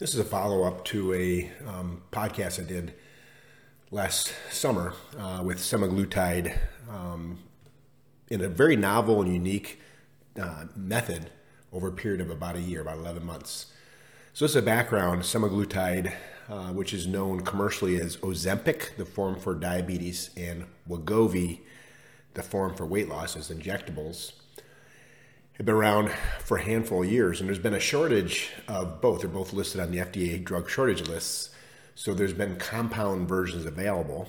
This is a follow up to a um, podcast I did last summer uh, with semaglutide um, in a very novel and unique uh, method over a period of about a year, about 11 months. So, this is a background semaglutide, uh, which is known commercially as Ozempic, the form for diabetes, and Wegovy, the form for weight loss, as injectables have been around for a handful of years, and there's been a shortage of both. They're both listed on the FDA drug shortage lists. So there's been compound versions available.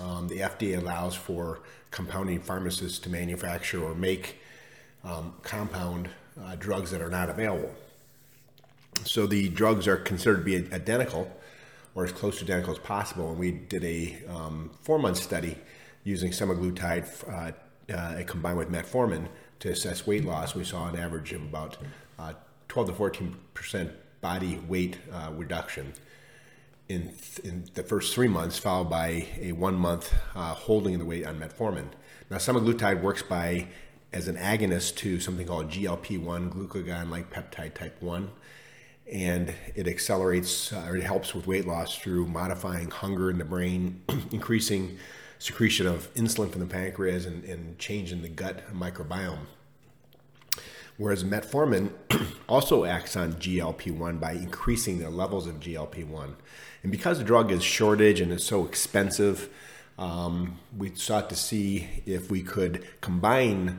Um, the FDA allows for compounding pharmacists to manufacture or make um, compound uh, drugs that are not available. So the drugs are considered to be identical or as close to identical as possible. And we did a um, four month study using semaglutide uh, uh, combined with metformin to assess weight loss, we saw an average of about uh, 12 to 14 percent body weight uh, reduction in, th- in the first three months, followed by a one month uh, holding of the weight on metformin. Now, semaglutide works by as an agonist to something called GLP-1, glucagon-like peptide type 1, and it accelerates uh, or it helps with weight loss through modifying hunger in the brain, increasing secretion of insulin from the pancreas and, and change in the gut microbiome. Whereas metformin also acts on GLP 1 by increasing the levels of GLP 1. And because the drug is shortage and is so expensive, um, we sought to see if we could combine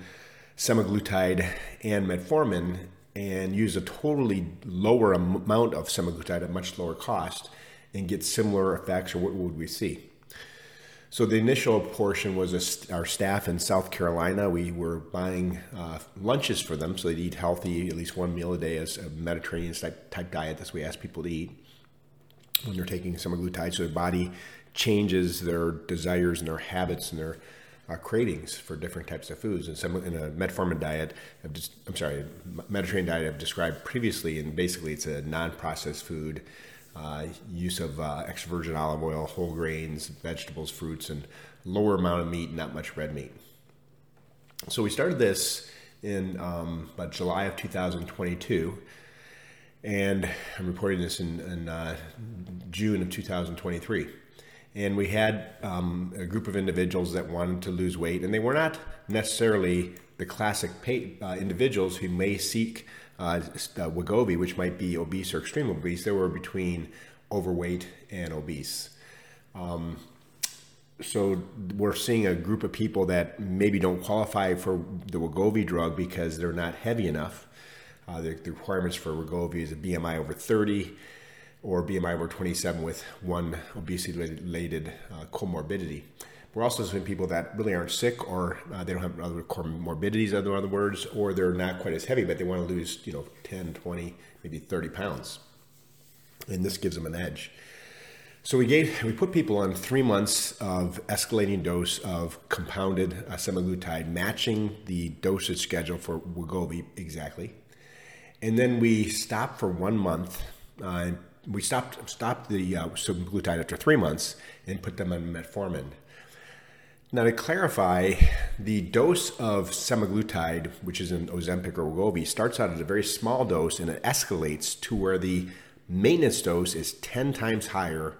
semaglutide and metformin and use a totally lower amount of semaglutide at much lower cost and get similar effects, or what would we see? So the initial portion was a, our staff in South Carolina. We were buying uh, lunches for them so they'd eat healthy, at least one meal a day as a Mediterranean type, type diet. That's what we ask people to eat when they're taking semaglutide. So their body changes their desires and their habits and their uh, cravings for different types of foods. And some in a metformin diet, I've just, I'm sorry, Mediterranean diet I've described previously, and basically it's a non-processed food uh, use of uh, extra virgin olive oil, whole grains, vegetables, fruits, and lower amount of meat, not much red meat. So we started this in um, about July of 2022, and I'm reporting this in, in uh, June of 2023. And we had um, a group of individuals that wanted to lose weight, and they were not necessarily the classic pay, uh, individuals who may seek uh, uh, Wegovy, which might be obese or extreme obese, they were between overweight and obese. Um, so we're seeing a group of people that maybe don't qualify for the Wegovy drug because they're not heavy enough. Uh, the, the, requirements for Wegovy is a BMI over 30 or BMI over 27 with one obesity-related uh, comorbidity. We're also seeing people that really aren't sick or uh, they don't have other comorbidities, in other words, or they're not quite as heavy, but they want to lose, you know, 10, 20, maybe 30 pounds. And this gives them an edge. So we gave we put people on three months of escalating dose of compounded uh, semaglutide, matching the dosage schedule for Wegovy exactly, and then we stopped for one month. Uh, we stopped stopped the uh, semaglutide after three months and put them on metformin. Now, to clarify, the dose of semaglutide, which is an Ozempic or Wegovy, starts out at a very small dose and it escalates to where the maintenance dose is 10 times higher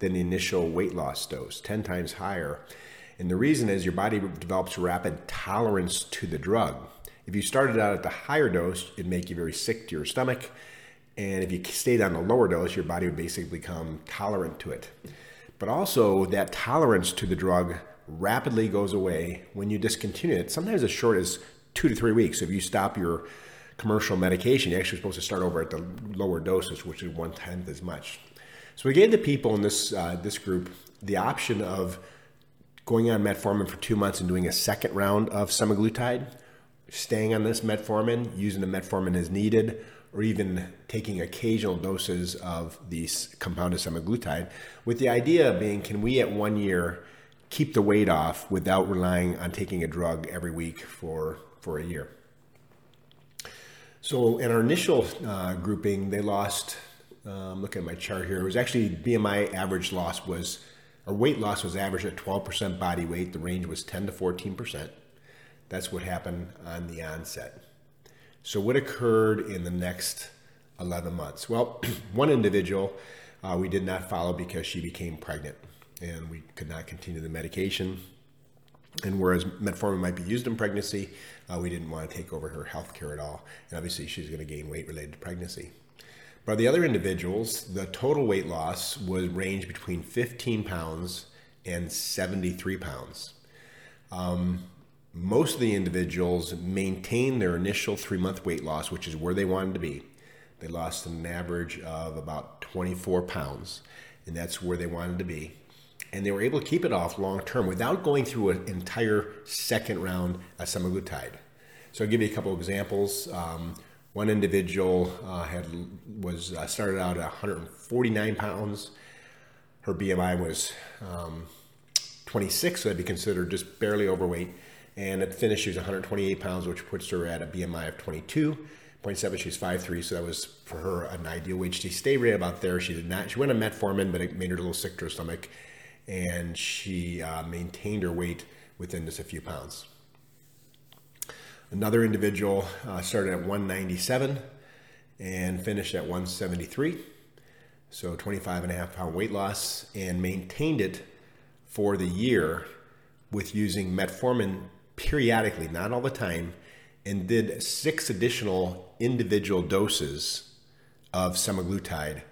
than the initial weight loss dose, 10 times higher. And the reason is your body develops rapid tolerance to the drug. If you started out at the higher dose, it'd make you very sick to your stomach. And if you stayed on the lower dose, your body would basically become tolerant to it. But also, that tolerance to the drug rapidly goes away when you discontinue it, sometimes as short as two to three weeks. If you stop your commercial medication, you're actually supposed to start over at the lower doses, which is one tenth as much. So we gave the people in this uh, this group the option of going on metformin for two months and doing a second round of semaglutide, staying on this metformin, using the metformin as needed, or even taking occasional doses of these compounded semaglutide, with the idea being, can we at one year keep the weight off without relying on taking a drug every week for, for a year. So, in our initial uh, grouping, they lost. Um, look at my chart here. It was actually BMI average loss was, or weight loss was averaged at 12% body weight. The range was 10 to 14%. That's what happened on the onset. So, what occurred in the next 11 months. Well, one individual uh, we did not follow because she became pregnant and we could not continue the medication. And whereas metformin might be used in pregnancy, uh, we didn't want to take over her health care at all. And obviously, she's going to gain weight related to pregnancy. But the other individuals, the total weight loss was ranged between 15 pounds and 73 pounds. Um, most of the individuals maintained their initial three month weight loss, which is where they wanted to be. They lost an average of about 24 pounds, and that's where they wanted to be. And they were able to keep it off long term without going through an entire second round of semaglutide. So I'll give you a couple examples. Um, one individual uh, had was uh, started out at 149 pounds. Her BMI was um, 26, so that'd be considered just barely overweight. And at the finish, she was 128 pounds, which puts her at a BMI of 22.7. She's 5'3, so that was for her an ideal weight. She stayed right about there. She did not. She went on metformin, but it made her a little sick to her stomach, and she uh, maintained her weight within just a few pounds. Another individual uh, started at 197 and finished at 173. So 25 and a half pound weight loss and maintained it for the year with using metformin periodically, not all the time, and did six additional individual doses of semaglutide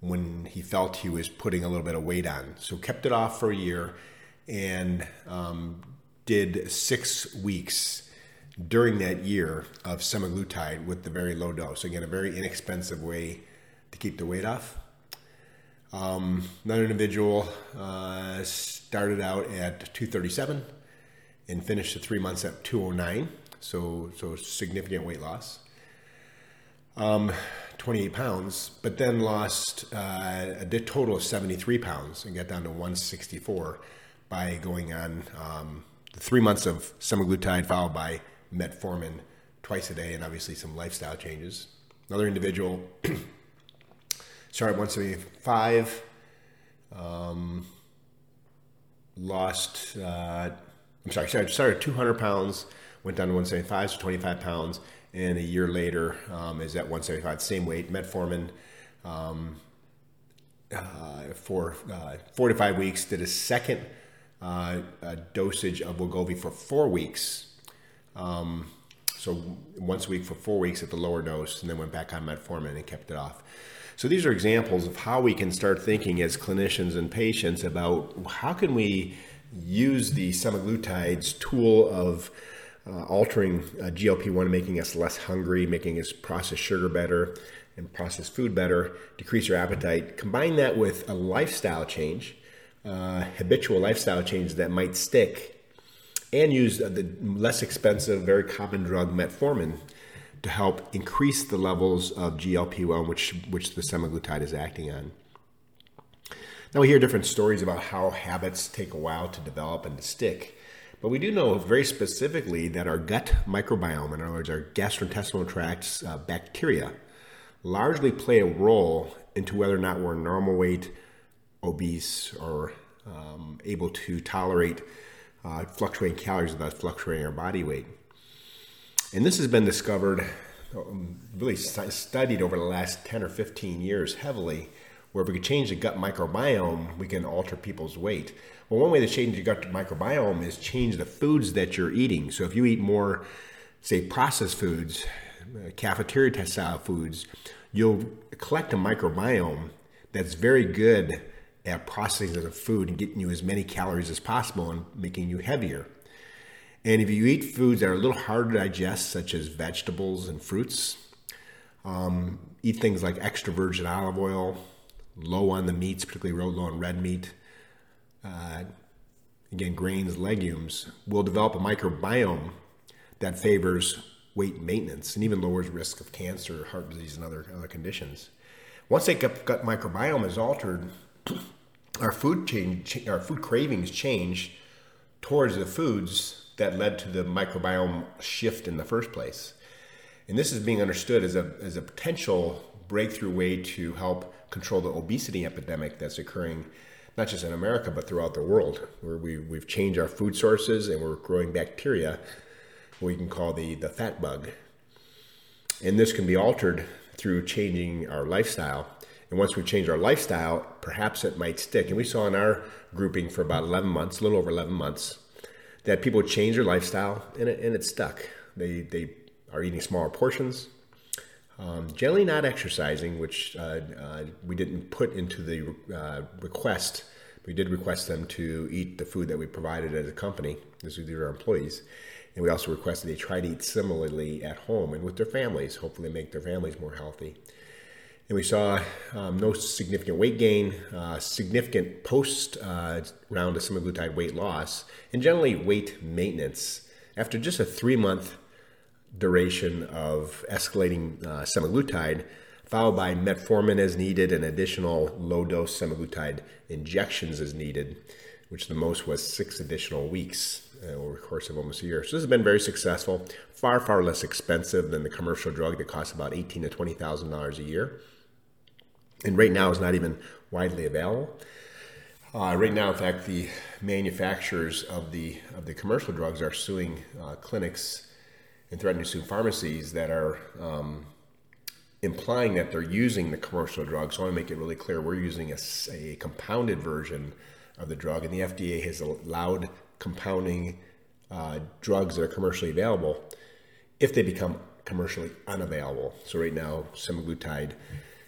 when he felt he was putting a little bit of weight on. So kept it off for a year and um, did six weeks during that year of semaglutide with the very low dose. Again, a very inexpensive way to keep the weight off. Um, another individual uh, started out at 237 and finished the three months at 209. So, so significant weight loss. Um, 28 pounds, but then lost uh, a total of 73 pounds and got down to 164 by going on um, the three months of semaglutide followed by metformin twice a day and obviously some lifestyle changes. Another individual started 175, um, lost, uh, I'm sorry, started, started 200 pounds, went down to 175, so 25 pounds, and a year later um, is at 175, same weight, metformin. Um, uh, for uh, four to five weeks, did a second uh, dosage of Wegovy for four weeks, um, so once a week for four weeks at the lower dose, and then went back on metformin and kept it off. So these are examples of how we can start thinking as clinicians and patients about how can we use the semaglutide's tool of uh, altering uh, GLP-1, making us less hungry, making us process sugar better and process food better, decrease your appetite. Combine that with a lifestyle change, uh, habitual lifestyle change that might stick and use the less expensive, very common drug metformin to help increase the levels of GLP-1, which which the semaglutide is acting on. Now we hear different stories about how habits take a while to develop and to stick, but we do know very specifically that our gut microbiome, in other words, our gastrointestinal tract uh, bacteria, largely play a role into whether or not we're normal weight, obese, or um, able to tolerate uh, fluctuating calories without fluctuating our body weight. And this has been discovered, um, really studied over the last 10 or 15 years heavily, where if we could change the gut microbiome, we can alter people's weight. Well, one way to change your gut microbiome is change the foods that you're eating. So if you eat more, say, processed foods, uh, cafeteria style foods, you'll collect a microbiome that's very good at processing the food and getting you as many calories as possible and making you heavier. And if you eat foods that are a little harder to digest, such as vegetables and fruits, um, eat things like extra virgin olive oil, low on the meats, particularly low on red meat, uh, again, grains, legumes, will develop a microbiome that favors weight maintenance and even lowers risk of cancer, heart disease, and other, other conditions. Once that gut, microbiome is altered, our food change, our food cravings change towards the foods that led to the microbiome shift in the first place. And this is being understood as a, as a potential breakthrough way to help control the obesity epidemic that's occurring not just in America but throughout the world, where we, we've changed our food sources and we're growing bacteria, we can call the, the fat bug. And this can be altered through changing our lifestyle. And once we change our lifestyle, perhaps it might stick. And we saw in our grouping for about 11 months, a little over 11 months, that people change their lifestyle and it, and it stuck. They, they are eating smaller portions, um, generally not exercising, which uh, uh, we didn't put into the uh, request. We did request them to eat the food that we provided as a company. This was our employees. And we also requested they try to eat similarly at home and with their families, hopefully make their families more healthy. And we saw um, no significant weight gain, uh, significant post uh, round of semaglutide weight loss, and generally weight maintenance. After just a three month duration of escalating uh, semaglutide, followed by metformin as needed and additional low dose semaglutide injections as needed, which the most was six additional weeks uh, over the course of almost a year. So this has been very successful, far far less expensive than the commercial drug that costs about eighteen to twenty thousand dollars a year, and right now is not even widely available. Uh, right now, in fact, the manufacturers of the of the commercial drugs are suing uh, clinics and threatening to sue pharmacies that are um, implying that they're using the commercial drug. So I want to make it really clear: we're using a, a compounded version of the drug, and the FDA has allowed compounding uh, drugs that are commercially available if they become commercially unavailable. So right now, semaglutide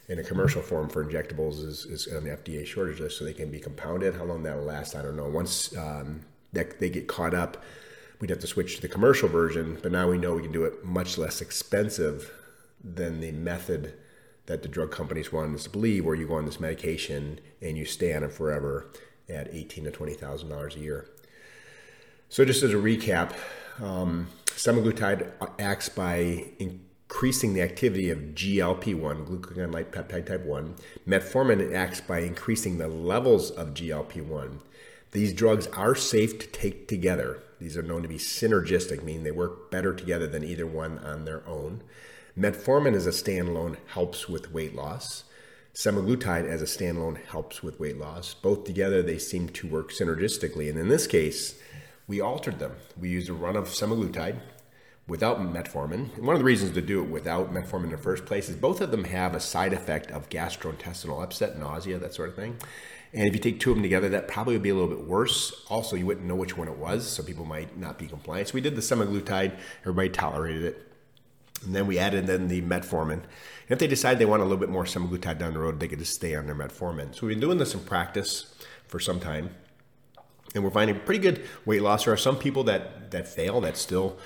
in a commercial form for injectables is, is on the FDA shortage list, so they can be compounded. How long that will last, I don't know. Once um, that they get caught up, we'd have to switch to the commercial version. But now we know we can do it much less expensive than the method that the drug companies want us to believe, where you go on this medication and you stay on it forever at eighteen to twenty thousand dollars a year. So, just as a recap, um, semaglutide acts by increasing the activity of GLP-1, glucagon-like peptide type 1. Metformin acts by increasing the levels of GLP-1. These drugs are safe to take together. These are known to be synergistic, meaning they work better together than either one on their own. Metformin as a standalone helps with weight loss. Semaglutide as a standalone helps with weight loss. Both together, they seem to work synergistically. And in this case, we altered them. We used a run of semaglutide without metformin. And one of the reasons to do it without metformin in the first place is both of them have a side effect of gastrointestinal upset, nausea, that sort of thing. And if you take two of them together, that probably would be a little bit worse. Also, you wouldn't know which one it was, so people might not be compliant. So we did the semaglutide, everybody tolerated it. And then we added then the metformin. And if they decide they want a little bit more semaglutide down the road, they could just stay on their metformin. So we've been doing this in practice for some time and we're finding pretty good weight loss. There are some people that that fail that still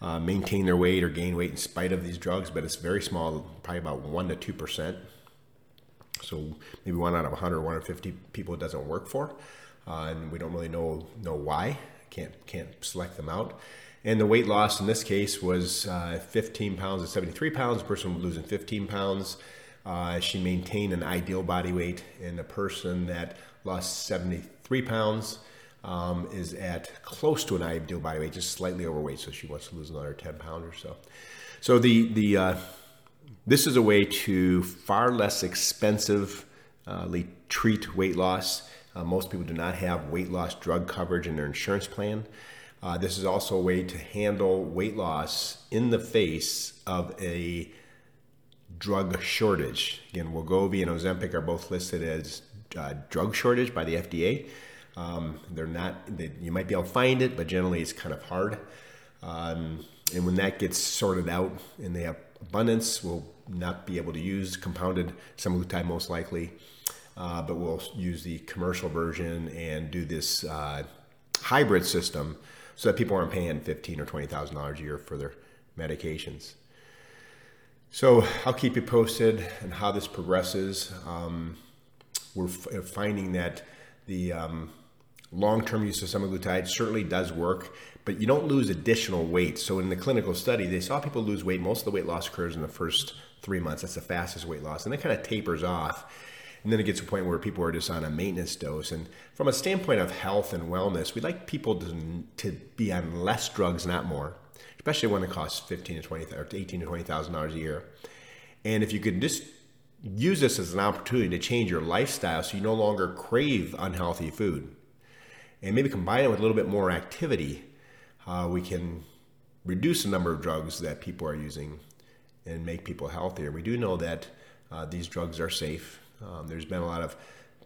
uh, maintain their weight or gain weight in spite of these drugs, but it's very small, probably about one to two percent. So maybe one out of 100, 150 people it doesn't work for, uh, and we don't really know know why. Can't can't select them out. And the weight loss in this case was uh, 15 pounds to 73 pounds. The person losing 15 pounds. Uh, she maintained an ideal body weight, and the person that lost 73 pounds um, is at close to an ideal body weight, just slightly overweight. So she wants to lose another 10 pounds or so. So the the uh, this is a way to far less expensively treat weight loss. Uh, most people do not have weight loss drug coverage in their insurance plan. Uh, this is also a way to handle weight loss in the face of a drug shortage. Again, Wegovy and Ozempic are both listed as uh, drug shortage by the FDA. Um, they're not, they, you might be able to find it, but generally it's kind of hard. Um, and when that gets sorted out and they have abundance, we'll not be able to use compounded semaglutide most likely, uh, but we'll use the commercial version and do this uh, hybrid system so that people aren't paying fifteen or twenty thousand dollars a year for their medications. So I'll keep you posted on how this progresses. Um, we're f- finding that the um, long-term use of semaglutide certainly does work, but you don't lose additional weight. So in the clinical study, they saw people lose weight. Most of the weight loss occurs in the first three months. That's the fastest weight loss, and it kind of tapers off. And then it gets to a point where people are just on a maintenance dose. And from a standpoint of health and wellness, we'd like people to, to be on less drugs, not more, especially when it costs fifteen to twenty or eighteen to twenty thousand dollars a year. And if you could just use this as an opportunity to change your lifestyle so you no longer crave unhealthy food and maybe combine it with a little bit more activity, uh, we can reduce the number of drugs that people are using and make people healthier. We do know that uh, these drugs are safe. Um, there's been a lot of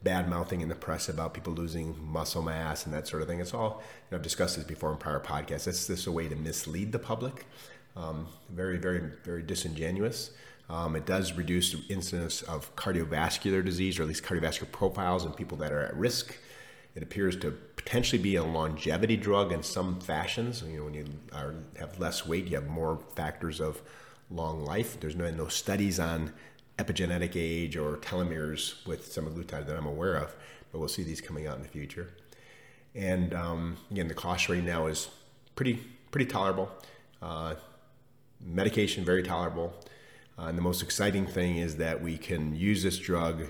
bad mouthing in the press about people losing muscle mass and that sort of thing. It's all, you know, I've discussed this before in prior podcasts. It's just a way to mislead the public. Um, very, very, very disingenuous. Um, it does reduce the incidence of cardiovascular disease, or at least cardiovascular profiles in people that are at risk. It appears to potentially be a longevity drug in some fashions. You know, when you are, have less weight, you have more factors of long life. There's no, no studies on epigenetic age or telomeres with semaglutide that I'm aware of, but we'll see these coming out in the future. And um, again, the cost right now is pretty pretty tolerable. Uh, medication very tolerable. Uh, and the most exciting thing is that we can use this drug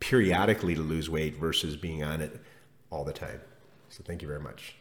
periodically to lose weight versus being on it all the time. So thank you very much.